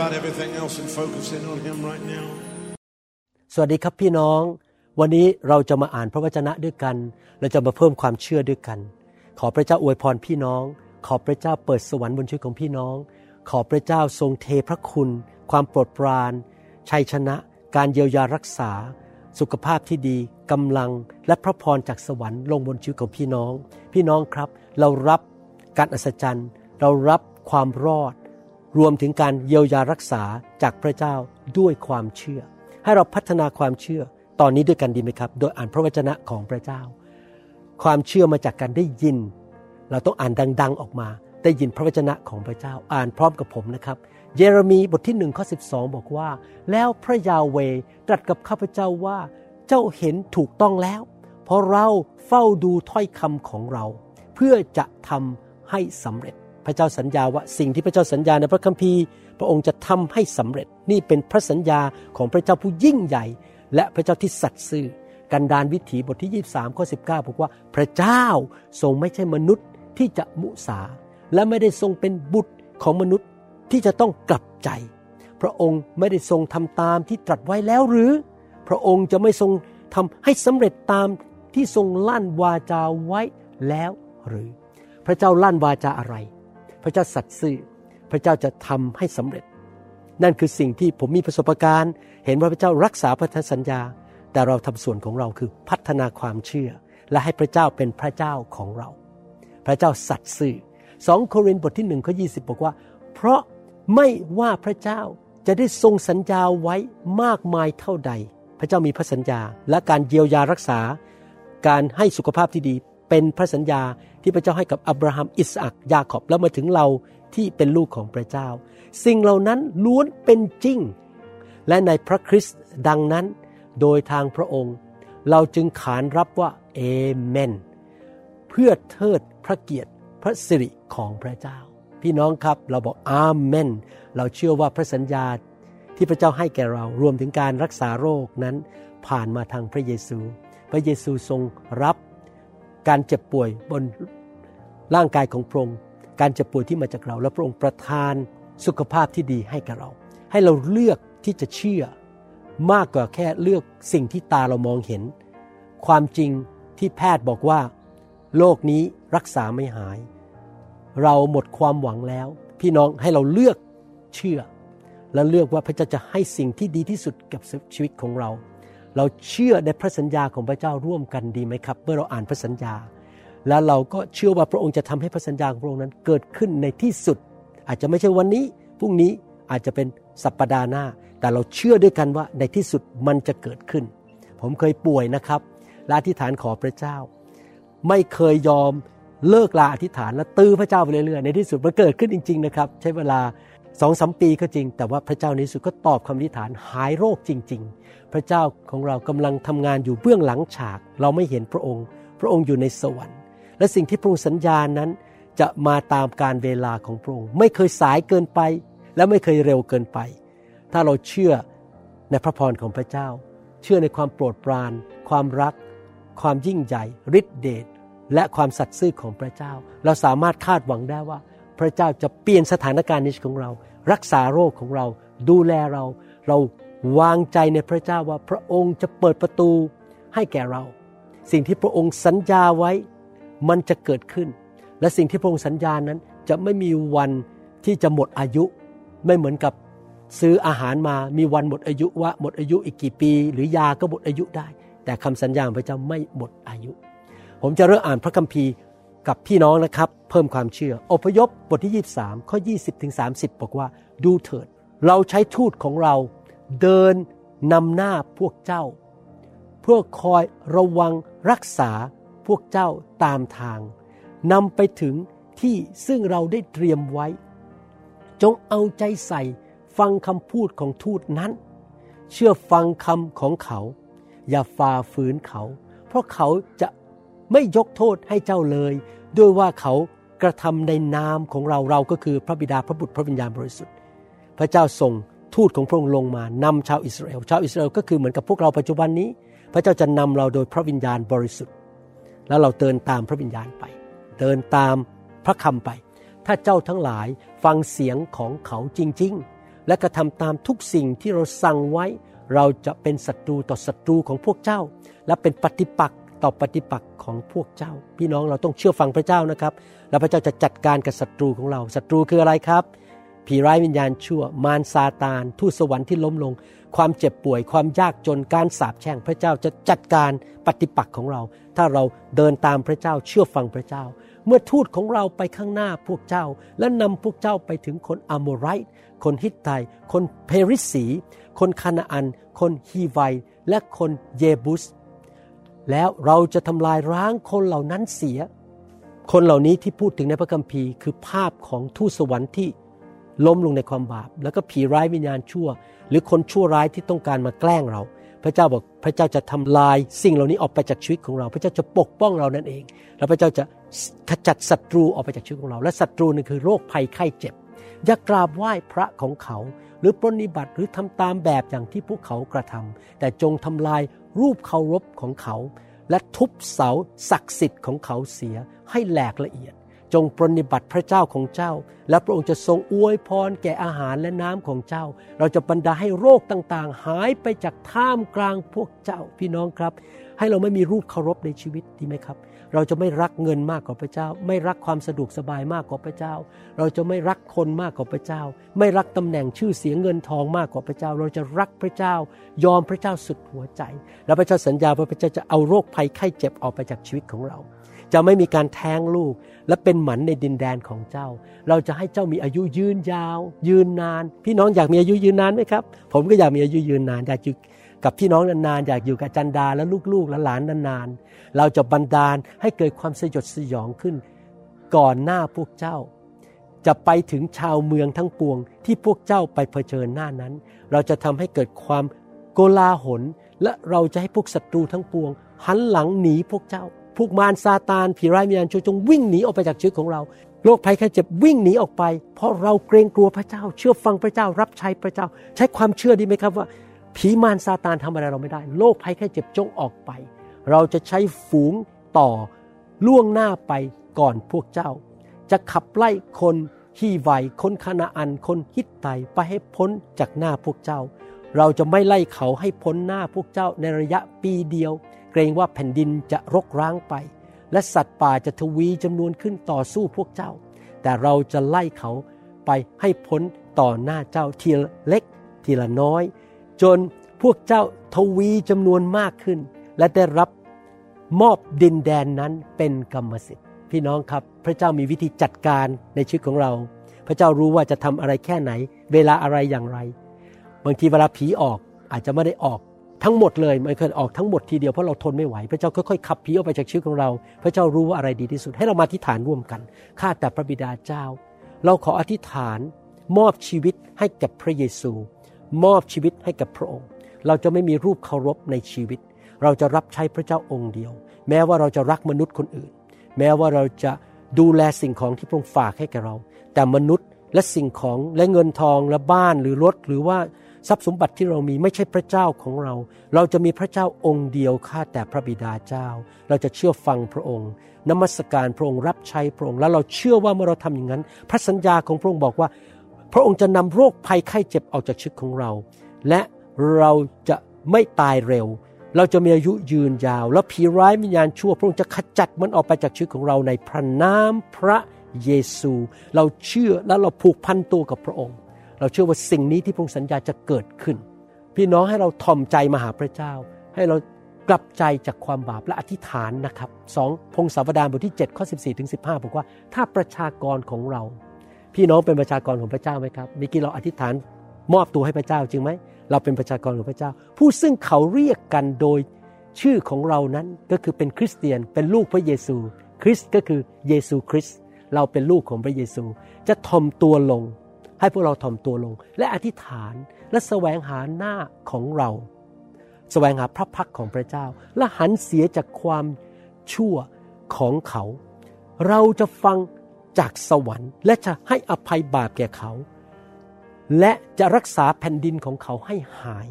about everything else and focus in on Him right now. สวัสดีครับพี่น้อง วันนี้เราจะมาอ่านพระวจนะด้วยกัน เราจะมาเพิ่มความเชื่อด้วยกัน ขอพระเจ้าอวยพรพี่น้อง ขอพระเจ้าเปิดสวรรค์บนชีวิตของพี่น้อง ขอพระเจ้าทรงเทพระคุณ ความโปรดปราน ชัยชนะ การเยียวยารักษา สุขภาพที่ดีกำลัง และพระพรจากสวรรค์ลงบนชีวิตของพี่น้อง พี่น้องครับ เรารับการอัศจรรย์ เรารับความรอด รวมถึงการเยียวยารักษาจากพระเจ้าด้วยความเชื่อ ให้เราพัฒนาความเชื่อตอนนี้ด้วยกันดีไหมครับ โดยอ่านพระวจนะของพระเจ้า ความเชื่อมาจากการได้ยิน เราต้องอ่านดัง ๆออกมา ได้ยินพระวจนะของพระเจ้าอ่านพร้อมกับผมนะครับ เยเรมีบทที่หนึ่งข้อสิบอกว่า แล้วพระยาเวตรัสกับข้าพเจ้าว่า เจ้าเห็นถูกต้องแล้ว เพราะเราเฝ้าดูถ้อยคำของเรา เพื่อจะทำให้สำเร็จ ระเจ้าสัญญาว่าสิ่งที่พระเจ้าสัญญาในพระคัมภีร์ พระองค์จะทำให้สำเร็จนี่เป็นพระสัญญาของพระเจ้าผู้ยิ่งใหญ่ และพระเจ้าที่สัตย์ซื่อกันดานวิถีบทที่ 23ข้อ19บอกว่าพระเจ้าทรงไม่ใช่มนุษย์ที่จะมุสา และไม่ได้ทรงเป็นบุตรของมนุษย์ที่จะต้องกลับใจ พระองค์ไม่ได้ทรงทำตามที่ตรัสไว้แล้วหรือ พระองค์จะไม่ทรงทำให้สำเร็จตามที่ทรงลั่นวาจาไว้แล้วหรือ พระเจ้าลั่นวาจาอะไร พระเจ้าสัตย์ซื่อ พระเจ้าจะทำให้สำเร็จ นั่นคือสิ่งที่ผมมีประสบการณ์ เห็นว่าพระเจ้ารักษาพันธสัญญา แต่เราทำส่วนของเราคือพัฒนาความเชื่อ และให้พระเจ้าเป็นพระเจ้าของเรา พระเจ้าสัตย์ซื่อสองโครินธ์บทที่หนึ่งข้อยีบอกว่า เพราะไม่ว่าพระเจ้าจะได้ทรงสัญญาไว้มากมายเท่าใด พระเจ้ามีพระสัญญาและการเยียวยารักษา การให้สุขภาพที่ดี เป็นพระสัญญาที่พระเจ้าให้กับอับราฮัมอิสอักยาขอบแล้วมาถึงเราที่เป็นลูกของพระเจ้า สิ่งเหล่านั้นล้วนเป็นจริง และในพระคริสต์ดังนั้น โดยทางพระองค์ เราจึงขานรับว่าเอเมน เพื่อเทิดพระเกียรติพระสิริของพระเจ้า พี่น้องครับเราบอกอาเมน เราเชื่อว่าพระสัญญาที่พระเจ้าให้แก่เรารวมถึงการรักษาโรคนั้นผ่านมาทางพระเยซู พระเยซูทรงรับ การเจ็บป่วยบนร่างกายของพระองค์ การเจ็บป่วยที่มาจากเรา และพระองค์ประทานสุขภาพที่ดีให้กับเรา ให้เราเลือกที่จะเชื่อ มากกว่าแค่เลือกสิ่งที่ตาเรามองเห็น ความจริงที่แพทย์บอกว่า โรคนี้รักษาไม่หาย เราหมดความหวังแล้ว พี่น้องให้เราเลือกเชื่อ และเลือกว่าพระเจ้าจะให้สิ่งที่ดีที่สุดกับชีวิตของเรา เราเชื่อในพระสัญญาของพระเจ้าร่วมกันดีไหมครับ เมื่อเราอ่านพระสัญญา แล้วเราก็เชื่อว่าพระองค์จะทำให้พระสัญญาของพระองค์นั้นเกิดขึ้นในที่สุด อาจจะไม่ใช่วันนี้พรุ่งนี้อาจจะเป็นสัปปดาห์หน้า แต่เราเชื่อด้วยกันว่าในที่สุดมันจะเกิดขึ้น ผมเคยป่วยนะครับและอธิษฐานขอพระเจ้า ไม่เคยยอมเลิกลาอธิษฐานและตื้อพระเจ้าไปเรื่อยๆในที่สุดมันเกิดขึ้นจริง ๆนะครับ ใช้เวลา สองสมปีก็จริง แต่ว่าพระเจ้าในสุดก็ตอบคำอธิษฐานหายโรคจริง ๆ พระเจ้าของเรากำลังทำงานอยู่เบื้องหลังฉาก เราไม่เห็นพระองค์ พระองค์อยู่ในสวรรค์ และสิ่งที่พระองค์สัญญานั้นจะมาตามการเวลาของพระองค์ ไม่เคยสายเกินไป และไม่เคยเร็วเกินไป ถ้าเราเชื่อในพระพรของพระเจ้า เชื่อในความโปรดปราน ความรัก ความยิ่งใหญ่ฤทธิเดชและความสัตย์ซื่อของพระเจ้า เราสามารถคาดหวังได้ว่า พระเจ้าจะเปลี่ยนสถานการณ์นี้ของเรา รักษาโรคของเรา ดูแลเรา เราวางใจในพระเจ้าว่าพระองค์จะเปิดประตูให้แก่เรา สิ่งที่พระองค์สัญญาไว้มันจะเกิดขึ้น และสิ่งที่พระองค์สัญญานั้นจะไม่มีวันที่จะหมดอายุ ไม่เหมือนกับซื้ออาหารมามีวันหมดอายุว่าหมดอายุอีกกี่ปี หรือยาก็หมดอายุได้ แต่คำสัญญาของพระเจ้าไม่หมดอายุ ผมจะเริ่มอ่านพระคัมภีร์ กับพี่น้องนะครับ เพิ่มความเชื่อ อพยพบทที่ 23 ข้อ 20 ถึง 30 บอกว่าดูเถิด เราใช้ทูตของเราเดินนำหน้าพวกเจ้า เพื่อคอยระวังรักษาพวกเจ้าตามทางนำไปถึงที่ซึ่งเราได้เตรียมไว้ จงเอาใจใส่ฟังคำพูดของทูตนั้น เชื่อฟังคำของเขา อย่าฝ่าฝืนเขา เพราะเขาจะ ไม่ยกโทษให้เจ้าเลย ด้วยว่าเขากระทำในนามของเราเราก็คือพระบิดาพระบุตรพระวิญญาณบริสุทธิ์ พระเจ้าส่งทูตของพระองค์ลงมานำชาวอิสราเอล ชาวอิสราเอลก็คือเหมือนกับพวกเราปัจจุบันนี้ พระเจ้าจะนำเราโดยพระวิญญาณบริสุทธิ์ แล้วเราเดินตามพระวิญญาณไป เดินตามพระคำไป ถ้าเจ้าทั้งหลายฟังเสียงของเขาจริง ๆ และกระทำตามทุกสิ่งที่เราสั่งไว้ เราจะเป็นศัตรูต่อศัตรูของพวกเจ้า และเป็นปฏิปักษ์ต่อปฏิปักษ์ ของพวกเจ้า พี่น้องเราต้องเชื่อฟังพระเจ้านะครับ แล้วพระเจ้าจะจัดการกับศัตรูของเราศัตรูคืออะไรครับ ผีร้ายวิญญาณชั่ว มารซาตาน ทูตสวรรค์ที่ล้มลง ความเจ็บป่วย ความยากจนการสาปแช่งพระเจ้าจะจัดการปฏิปักษ์ของเรา ถ้าเราเดินตามพระเจ้าเชื่อฟังพระเจ้า เมื่อทูตของเราไปข้างหน้าพวกเจ้า และนำพวกเจ้าไปถึงคนอโมไรต์คนฮิตไตคนเพริสี คนคานาอัน คนฮีไวและคนเยบุส แล้วเราจะทำลายร้างคนเหล่านั้นเสีย คนเหล่านี้ที่พูดถึงในพระคัมภีร์คือภาพของทูตสวรรค์ที่ล้มลงในความบาป แล้วก็ผีร้ายวิญญาณชั่ว หรือคนชั่วร้ายที่ต้องการมาแกล้งเรา พระเจ้าบอกพระเจ้าจะทำลายสิ่งเหล่านี้ออกไปจากชีวิตของเรา พระเจ้าจะปกป้องเรานั่นเอง แล้วพระเจ้าจะขจัดศัตรูออกไปจากชีวิตของเรา และศัตรูนั่นคือโรคภัยไข้เจ็บ อย่ากราบไหว้พระของเขา หรือปรนิบัติหรือทำตามแบบอย่างที่พวกเขากระทำแต่จงทำลาย รูปเคารพของเขา และทุบเสาศักดิ์สิทธิ์ของเขาเสียให้แหลกละเอียด จงปรนิบัติพระเจ้าของเจ้า และพระองค์จะทรงอวยพรแก่อาหารและน้ำของเจ้า เราจะบรรดาให้โรคต่างๆ หายไปจากท่ามกลางพวกเจ้าพี่น้องครับ ให้เราไม่มีรูปเคารพในชีวิตดีไหมครับ เราจะไม่รักเงินมากกว่าพระเจ้า ไม่รักความสะดวกสบายมากกว่าพระเจ้า เราจะไม่รักคนมากกว่าพระเจ้า ไม่รักตำแหน่งชื่อเสียงเงินทองมากกว่าพระเจ้า เราจะรักพระเจ้า ยอมพระเจ้าสุดหัวใจ แล้วพระเจ้าสัญญาว่าพระเจ้าจะเอาโรคภัยไข้เจ็บออกไปจากชีวิตของเรา จะไม่มีการแท้งลูกและเป็นหมันในดินแดนของเจ้า เราจะให้เจ้ามีอายุยืนยาว ยืนนาน พี่น้องอยากมีอายุยืนนานไหมครับ ผมก็อยากมีอายุยืนนานอยากอยู่ กับพี่น้องนานๆ อยากอยู่กับจันดาและลูกๆและหลานนานๆ เราจะบันดาลให้เกิดความสยดสยองขึ้น ก่อนหน้าพวกเจ้า จะไปถึงชาวเมืองทั้งปวง ที่พวกเจ้าไปเผชิญหน้านั้น เราจะทำให้เกิดความโกลาหล และเราจะให้พวกศัตรูทั้งปวง หันหลังหนีพวกเจ้า พวกมารซาตานผีร้ายมีอันชั่วจงวิ่งหนีออกไปจากชีวิตของเราโรคภัยแค่เจ็บวิ่งหนีออกไป เพราะเราเกรงกลัวพระเจ้า เชื่อฟังพระเจ้ารับใช้พระเจ้า ใช้ความเชื่อดีไหมครับว่า ผีมารซาตานทำอะไรเราไม่ได้ โรคภัยแค่เจ็บจงออกไป เราจะใช้ฝูงต่อล่วงหน้าไปก่อนพวกเจ้า จะขับไล่คนฮีไวคนคานาอัน คนฮิตไตไปให้พ้นจากหน้าพวกเจ้า เราจะไม่ไล่เขาให้พ้นหน้าพวกเจ้าในระยะปีเดียว เกรงว่าแผ่นดินจะรกร้างไป และสัตว์ป่าจะทวีจำนวนขึ้นต่อสู้พวกเจ้า แต่เราจะไล่เขาไปให้พ้นต่อหน้าเจ้าทีละเล็กทีละน้อย จนพวกเจ้าทวีจำนวนมากขึ้น และได้รับมอบดินแดนนั้นเป็นกรรมสิทธิ์ พี่น้องครับ พระเจ้ามีวิธีจัดการในชีวิตของเรา พระเจ้ารู้ว่าจะทำอะไรแค่ไหน เวลาอะไรอย่างไร บางทีเวลาผีออกอาจจะไม่ได้ออกทั้งหมดเลยไม่เคยออกทั้งหมดทีเดียวเพราะเราทนไม่ไหว พระเจ้าค่อยๆขับผีออกไปจากชีวิตของเรา พระเจ้ารู้ว่าอะไรดีที่สุด ให้เรามาอธิษฐานร่วมกันข้าแต่พระบิดาเจ้า เราขออธิษฐานมอบชีวิตให้กับพระเยซู มอบชีวิตให้กับพระองค์ เราจะไม่มีรูปเคารพในชีวิต เราจะรับใช้พระเจ้าองค์เดียว แม้ว่าเราจะรักมนุษย์คนอื่น แม้ว่าเราจะดูแลสิ่งของที่พระองค์ฝากให้แก่เรา แต่มนุษย์และสิ่งของและเงินทองและบ้านหรือรถหรือว่าทรัพย์สมบัติที่เรามีไม่ใช่พระเจ้าของเรา เราจะมีพระเจ้าองค์เดียวข้าแต่พระบิดาเจ้า เราจะเชื่อฟังพระองค์ นมัสการพระองค์รับใช้พระองค์ แล้วเราเชื่อว่าเมื่อเราทำอย่างนั้น พระสัญญาของพระองค์บอกว่า พระองค์จะนำโรคภัยไข้เจ็บออกจากชีวิตของเรา และเราจะไม่ตายเร็ว เราจะมีอายุยืนยาว และผีร้ายวิญญาณชั่ว พระองค์จะขจัดมันออกไปจากชีวิตของเราในพระนามพระเยซู เราเชื่อและเราผูกพันตัวกับพระองค์ เราเชื่อว่าสิ่งนี้ที่พระองค์สัญญาจะเกิดขึ้น พี่น้องให้เราทอมใจมาหาพระเจ้า ให้เรากลับใจจากความบาปและอธิษฐานนะครับสองพงศาวดารบทที่7ข้อ14ถึง15บอกว่า ถ้าประชากรของเรา พี่น้องเป็นประชากรของพระเจ้าไหมครับเมื่อกี้เราอธิษฐานมอบตัวให้พระเจ้าจริงไหมเราเป็นประชากรของพระเจ้า ผู้ซึ่งเขาเรียกกันโดยชื่อของเรานั้นก็คือเป็นคริสเตียนเป็นลูกพระเยซู คริสก็คือเยซูคริสเราเป็นลูกของพระเยซู จะทอมตัวลง ให้พวกเราทอมตัวลง และอธิษฐานและแสวงหาหน้าของเรา แสวงหาพระพักของพระเจ้า และหันเสียจากความชั่วของเขา เราจะฟัง จากสวรรค์ และจะให้อภัยบาปแก่เขา และจะรักษาแผ่นดินของเขาให้หาย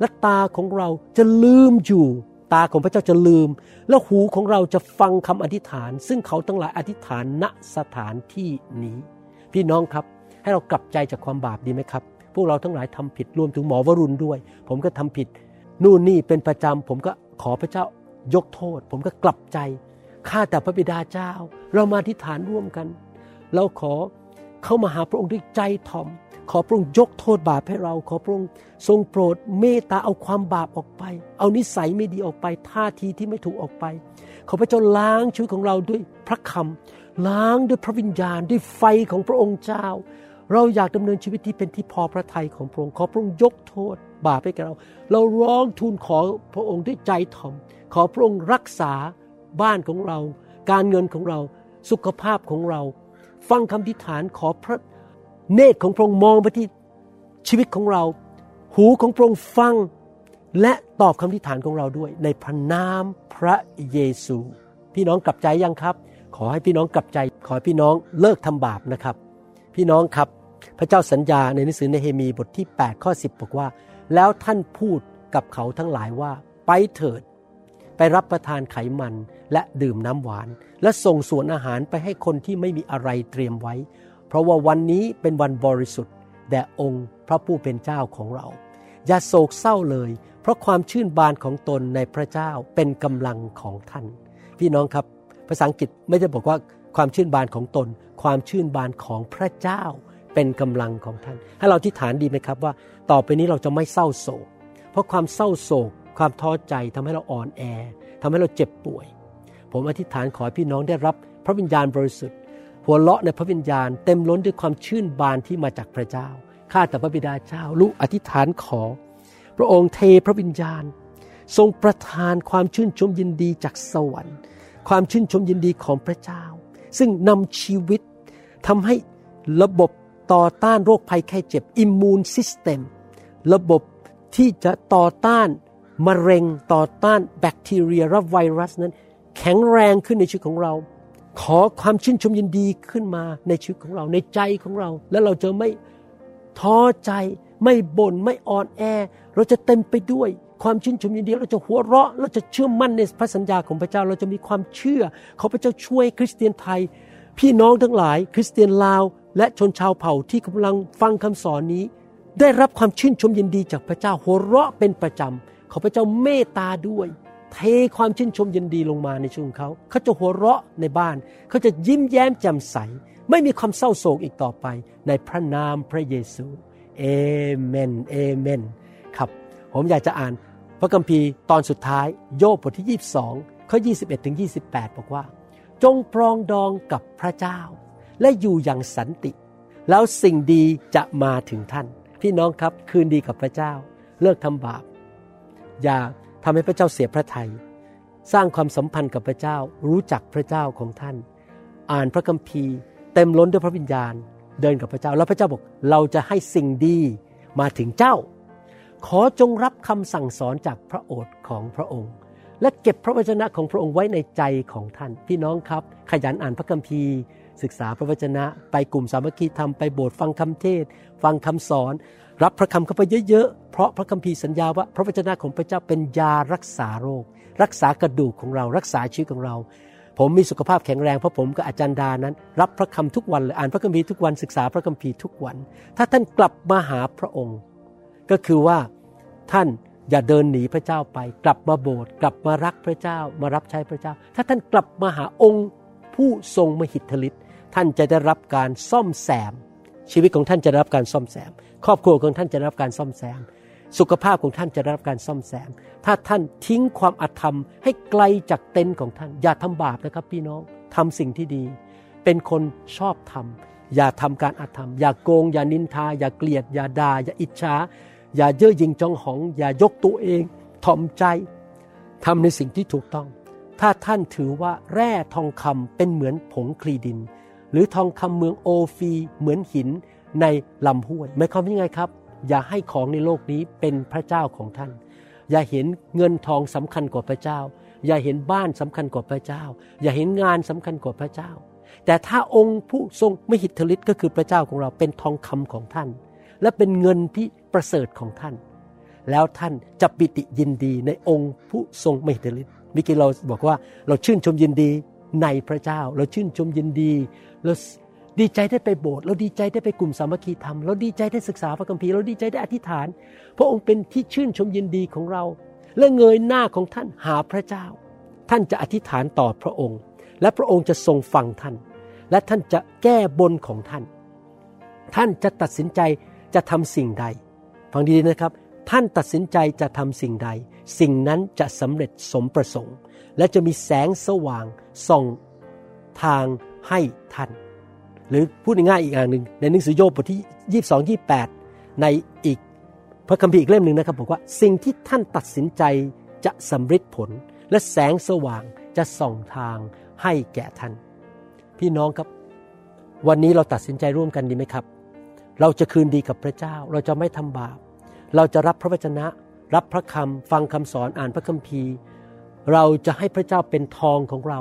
และตาของเราจะลืมอยู่ ตาของพระเจ้าจะลืม และหูของเราจะฟังคำอธิษฐาน ซึ่งเขาทั้งหลายอธิษฐานณสถานที่นี้ พี่น้องครับให้เรากลับใจจากความบาปดีไหมครับ พวกเราทั้งหลายทำผิดรวมถึงหมอวรุณด้วย ผมก็ทำผิด นู่นนี่เป็นประจำผมก็ขอพระเจ้ายกโทษ ผมก็กลับใจ ข้าแต่พระบิดาเจ้า เรามาอธิษฐานร่วมกัน เราขอเข้ามาหาพระองค์ด้วยใจถ่อม ขอพระองค์ยกโทษบาปให้เรา ขอพระองค์ทรงโปรดเมตตาเอาความบาปออกไป เอานิสัยไม่ดีออกไป ท่าทีที่ไม่ถูกออกไป ขอพระเจ้าล้างชีวิตของเราด้วยพระคำล้างด้วยพระวิญญาณด้วยไฟของพระองค์เจ้า เราอยากดำเนินชีวิตที่เป็นที่พอพระทัยของพระองค์ ขอพระองค์ยกโทษบาปให้แก่เรา เราร้องทูลขอพระองค์ด้วยใจถ่อม ขอพระองค์รักษา บ้านของเรา การเงินของเรา สุขภาพของเรา ฟังคำทิฐานขอพระเนตรของพระองค์มองไปที่ชีวิตของเรา หูของพระองค์ฟังและตอบคำทิฐานของเราด้วย ในพระนามพระเยซู พี่น้องกลับใจยังครับ ขอให้พี่น้องกลับใจ ขอให้พี่น้องเลิกทำบาปนะครับ พี่น้องครับพระเจ้าสัญญาในหนังสือเนเฮมีบทที่ 8 ข้อ 10 บอกว่า แล้วท่านพูดกับเขาทั้งหลายว่า ไปเถิด ไปรับประทานไขมันและดื่มน้ำหวาน และส่งส่วนอาหารไปให้คนที่ไม่มีอะไรเตรียมไว้ เพราะว่าวันนี้เป็นวันบริสุทธิ์แด่องค์พระผู้เป็นเจ้าของเรา อย่าโศกเศร้าเลย เพราะความชื่นบานของตนในพระเจ้าเป็นกำลังของท่าน พี่น้องครับ ภาษาอังกฤษไม่ได้บอกว่าความชื่นบานของตน ความชื่นบานของพระเจ้า เป็นกำลังของท่าน ให้เราที่ฐานดีไหมครับว่า ต่อไปนี้เราจะไม่เศร้าโศก เพราะความเศร้าโศก ความท้อใจทำให้เราอ่อนแอทำให้เราเจ็บป่วย ผมอธิษฐานขอให้พี่น้องได้รับพระวิญญาณบริสุทธิ์หัวเราะในพระวิญญาณเต็มล้นด้วยความชื่นบานที่มาจากพระเจ้าข้าแต่พระบิดาเจ้าลูกอธิษฐานขอ พระองค์เทพระวิญญาณ ทรงประทานความชื่นชมยินดีจากสวรรค์ ความชื่นชมยินดีของพระเจ้า ซึ่งนำชีวิตทำให้ระบบต่อต้านโรคภัยไข้เจ็บ immune system ระบบที่จะต่อต้าน มะเร็งต่อต้านแบคทีเรียและไวรัสนั้น แข็งแรงขึ้นในชีวิตของเรา ขอความชื่นชมยินดีขึ้นมาในชีวิตของเราในใจของเรา และเราจะไม่ท้อใจ ไม่บน่นไม่อ่อนแอ เราจะเต็มไปด้วยความชื่นชมยินดีเราจะหัวเราะ เราจะเชื่อมั่นในพระสัญญาของพระเจ้า เราจะมีความเชื่อ ขอพระเจ้าช่วยคริสเตียนไทย พี่น้องทั้งหลาย คริสเตียนลาว และชนชาวเผ่าที่กำลังฟังคำสอนนี้ ได้รับความชื่นชมยินดีจากพระเจ้าหัวเราะเป็นประจำ ขอพระเจ้าเมตตาด้วย เทความชื่นชมยินดีลงมาในชีวิตของเขา เขาจะหัวเราะในบ้าน เขาจะยิ้มแย้มแจ่มใส ไม่มีความเศร้าโศกอีกต่อไป ในพระนามพระเยซูเอเมนเอเมนครับ ผมอยากจะอ่านพระคัมภีร์ตอนสุดท้าย โยบบทที่ 22 ข้อ 21ถึง28 บอกว่า จงปรองดองกับพระเจ้า และอยู่อย่างสันติ แล้วสิ่งดีจะมาถึงท่าน พี่น้องครับคืนดีกับพระเจ้า เลิกทำบาป อย่าทำให้พระเจ้าเสียพระทยัยสร้างความสัมพันธ์กับพระเจ้า รู้จักพระเจ้าของท่าน อ่านพระคัมภีร์ เต็มล้นด้วยพระวิญญาณ เดินกับพระเจ้า แล้วพระเจ้าบอกเราจะให้สิ่งดีมาถึงเจ้า ขอจงรับคำสั่งสอนจากพระโอษฐ์ของพระองค์ และเก็บพระวจนะของพระองค์ไว้ในใจของท่าน พี่น้องครับ ขยันอ่านพระคัมภีร์ ศึกษาพระวจนะ ไปกลุ่มสามัคคีธรรมไปโบสถ์ฟังคำเทศ ฟังคำสอน รับพระคำเข้าไปเยอะๆ เพราะพระคัมภีร์สัญญาว่าพระวจนะของพระเจ้าเป็นยารักษาโรค รักษากระดูกของเรารักษาชีวิตของเรา ผมมีสุขภาพแข็งแรงเพราะผมกับอาจารย์ดานั้น รับพระคำทุกวันเลยอ่านพระคัมภีร์ทุกวันศึกษาพระคัมภีร์ทุกวัน ถ้าท่านกลับมาหาพระองค์ ก็คือว่าท่านอย่าเดินหนีพระเจ้าไป กลับมาโบสถ์กลับมารักพระเจ้ามารับใช้พระเจ้า ถ้าท่านกลับมาหาองค์ผู้ทรงมหิทธิฤทธิ์ ท่านจะได้รับการซ่อมแซม ชีวิตของท่านจะได้รับการซ่อมแซม ครอบครัวของท่านจะได้รับการซ่อมแซม สุขภาพของท่านจะได้รับการซ่อมแซม ถ้าท่านทิ้งความอธรรม ให้ไกลจากเต็นท์ของท่าน อย่าทำบาปนะครับพี่น้องทำสิ่งที่ดี เป็นคนชอบทำอย่าทำการอธรรม อย่าโกง อย่านินทา อย่าเกลียด อย่าด่า อย่าอิจฉา อย่าเย่อหยิ่งจองหอง อย่ายกตัวเองถ่อมใจทำในสิ่งที่ถูกต้องถ้าท่านถือว่าแร่ทองคำเป็นเหมือนผงคลีดิน รือทองคำเมืองโอฟีเหมือนหินในลำห้วยหมายความว่ายังไงครับ อย่าให้ของในโลกนี้เป็นพระเจ้าของท่าน อย่าเห็นเงินทองสำคัญกว่าพระเจ้า อย่าเห็นบ้านสำคัญกว่าพระเจ้า อย่าเห็นงานสำคัญกว่าพระเจ้า แต่ถ้าองค์ผู้ทรงไมหิทธิฤทธิ์ก็คือพระเจ้าของเราเป็นทองคำของท่าน และเป็นเงินที่ประเสริฐของท่าน แล้วท่านจะปิติยินดีในองค์ผู้ทรงไมหิทธิฤทธิ์มิกี้เราบอกว่าเราชื่นชมยินดี ในพระเจ้า เราชื่นชมยินดี เราดีใจได้ไปโบสถ์เราดีใจได้ไปกลุ่มสามัคคีธรรม เราดีใจได้ศึกษาพระคัมภีร์เราดีใจได้อธิษฐาน พระองค์เป็นที่ชื่นชมยินดีของเรา และเงยหน้าของท่านหาพระเจ้า ท่านจะอธิษฐานต่อพระองค์ และพระองค์จะทรงฟังท่าน และท่านจะแก้บนของท่าน ท่านจะตัดสินใจจะทำสิ่งใด ฟังดีๆนะครับ ท่านตัดสินใจจะทำสิ่งใด สิ่งนั้นจะสำเร็จสมประสงค์ และจะมีแสงสว่างส่องทางให้ท่าน หรือพูดง่ายๆอีกอย่างหนึ่งในหนังสือโยบบทที่ 22 28 ในอีกพระคัมภีร์อีกเล่มหนึ่งนะครับบอกว่าสิ่งที่ท่านตัดสินใจจะสำเร็จผล และแสงสว่างจะส่องทางให้แก่ท่าน พี่น้องครับ วันนี้เราตัดสินใจร่วมกันดีไหมครับ เราจะคืนดีกับพระเจ้า เราจะไม่ทำบาป เราจะรับพระวจนะ รับพระคำฟังคำสอนอ่านพระคัมภีร์ เราจะให้พระเจ้าเป็นทองของเรา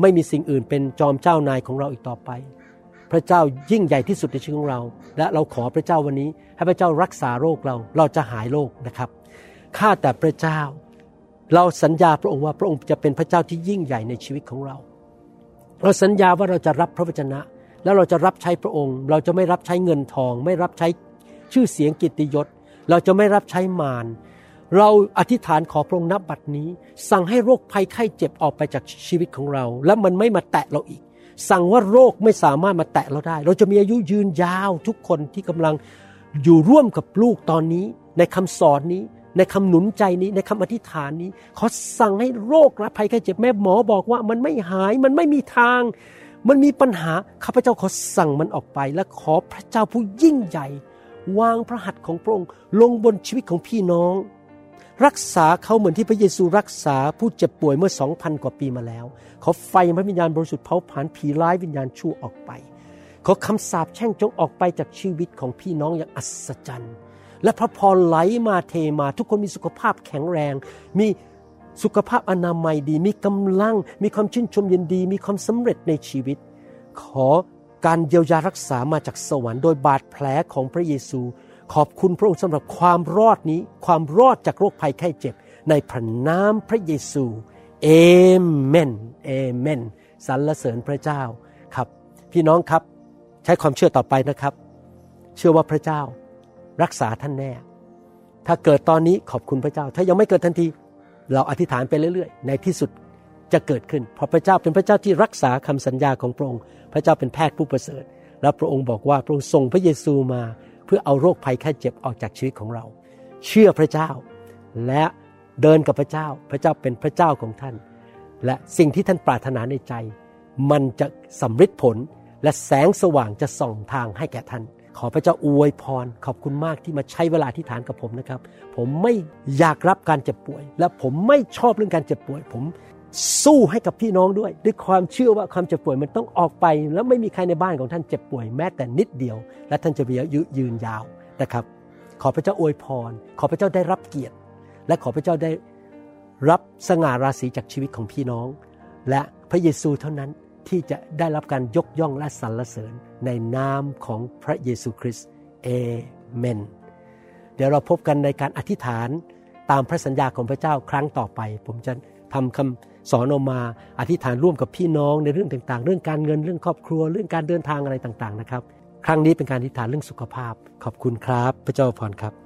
ไม่มีสิ่งอื่นเป็นจอมเจ้านายของเราอีกต่อไป พระเจ้ายิ่งใหญ่ที่สุดในชีวิตของเรา และเราขอพระเจ้าวันนี้ ให้พระเจ้ารักษาโรคเรา เราจะหายโรคนะครับ ข้าแต่พระเจ้า เราสัญญาพระองค์ว่าพระองค์จะเป็นพระเจ้าที่ยิ่งใหญ่ในชีวิตของเรา เราสัญญาว่าเราจะรับพระวจนะ แล้วเราจะรับใช้พระองค์ เราจะไม่รับใช้เงินทอง ไม่รับใช้ชื่อเสียงกิตติยศ เราจะไม่รับใช้มาร เราอธิษฐานขอพระองค์นับบัดนี้ สั่งให้โรคภัยไข้เจ็บออกไปจากชีวิตของเรา และมันไม่มาแตะเราอีก สั่งว่าโรคไม่สามารถมาแตะเราได้ เราจะมีอายุยืนยาวทุกคนที่กำลังอยู่ร่วมกับลูกตอนนี้ ในคำสอนนี้ ในคำหนุนใจนี้ในคำอธิษฐานนี้ขอสั่งให้โรคและภัยไข้เจ็บแม่หมอบอกว่ามันไม่หายมันไม่มีทาง มันมีปัญหาข้าพเจ้าขอสั่งมันออกไป และขอพระเจ้าผู้ยิ่งใหญ่ วางพระหัตถ์ของพระองค์ลงบนชีวิตของพี่น้อง รักษาเขาเหมือนที่พระเยซูรักษาผู้เจ็บป่วยเมื่อสองพันกว่าปีมาแล้ว ขอไฟพระวิญญาณบริสุทธิ์เผาผลาญผีร้ายวิญญาณชั่วออกไป ขอคำสาปแช่งจงออกไปจากชีวิตของพี่น้องอย่างอัศจรรย์ และพระพรไหลมาเทมาทุกคนมีสุขภาพแข็งแรง มีสุขภาพอนามัยดี มีกำลัง มีความชื่นชมยินดี มีความสำเร็จในชีวิต ขอการเยียวยารักษามาจากสวรรค์โดยบาดแผลของพระเยซู ขอบคุณพระองค์สำหรับความรอดนี้ ความรอดจากโรคภัยไข้เจ็บ ในพระนามพระเยซูเอเมนเอเมนสรรเสริญพระเจ้าครับ พี่น้องครับใช้ความเชื่อต่อไปนะครับ เชื่อว่าพระเจ้ารักษาท่านแน่ ถ้าเกิดตอนนี้ขอบคุณพระเจ้า ถ้ายังไม่เกิดทันที เราอธิษฐานไปเรื่อยๆ ในที่สุดจะเกิดขึ้น เพราะพระเจ้าเป็นพระเจ้าที่รักษาคำสัญญาของพระองค์ พระเจ้าเป็นแพทย์ผู้ประเสริฐ และพระองค์บอกว่าพระองค์ส่งพระเยซูมา เพื่อเอาโรคภัยไข้เจ็บออกจากชีวิตของเรา เชื่อพระเจ้า และเดินกับพระเจ้า พระเจ้าเป็นพระเจ้าของท่าน และสิ่งที่ท่านปรารถนาในใจ มันจะสำเร็จผลและแสงสว่างจะส่องทางให้แก่ท่าน ขอพระเจ้าอวยพร ขอบคุณมากที่มาใช้เวลาที่ฐานกับผมนะครับ ผมไม่อยากรับการเจ็บป่วย และผมไม่ชอบเรื่องการเจ็บป่วย ผม สู้ให้กับพี่น้องด้วย ด้วยความเชื่อว่าความเจ็บป่วยมันต้องออกไป แล้วไม่มีใครในบ้านของท่านเจ็บป่วยแม้แต่นิดเดียว และท่านจะมีอายุยืนยาวนะครับ ขอพระเจ้าอวยพร ขอพระเจ้าได้รับเกียรติ และขอพระเจ้าได้รับสง่าราศีจากชีวิตของพี่น้อง และพระเยซูเท่านั้นที่จะได้รับการยกย่องและสรรเสริญในนามของพระเยซูคริสต์เอเมน เดี๋ยวเราพบกันในการอธิษฐานตามพระสัญญาของพระเจ้าครั้งต่อไป ผมจะทำคำ สอนออกมาอธิษฐานร่วมกับพี่น้องในเรื่องต่างๆ เรื่องการเงินเรื่องครอบครัวเรื่องการเดินทางอะไรต่างๆนะครับ ครั้งนี้เป็นการอธิษฐานเรื่องสุขภาพ ขอบคุณครับ พระเจ้าพรครับ